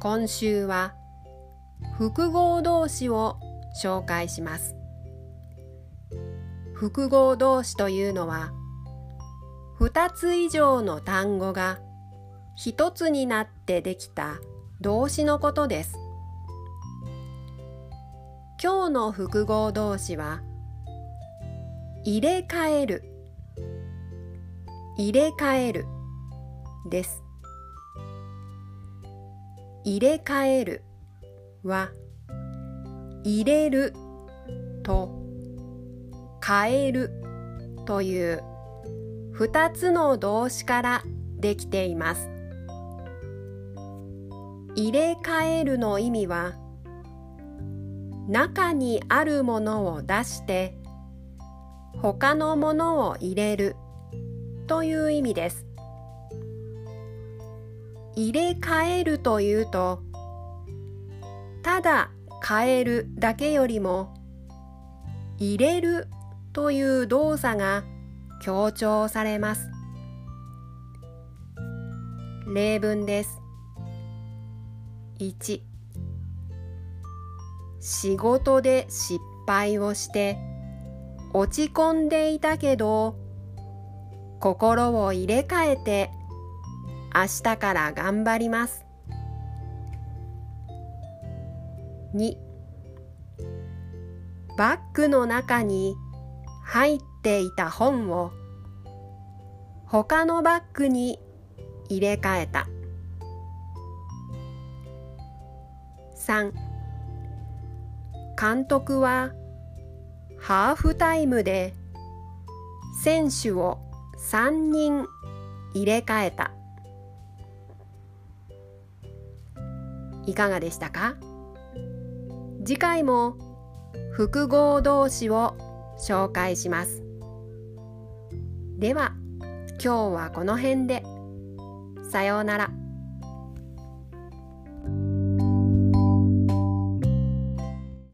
今週は複合動詞を紹介します。複合動詞というのは2つ以上の単語が1つになってできた動詞のことです。今日の複合動詞は入れ替える。入れ替えるです。入れ替えるは入れると変えるという2つの動詞からできています。入れ替えるの意味は中にあるものを出して他のものを入れるという意味です。入れ替えるというとただ変えるだけよりも入れるという動作が強調されます。例文です。1仕事で失敗をして落ち込んでいたけど心を入れ替えて明日から頑張ります。2バッグの中に入っていた本を他のバッグに入れ替えた。3監督はハーフタイムで選手を3人入れ替えた。いかがでしたか？次回も複合動詞を紹介します。では今日はこの辺で。さようなら。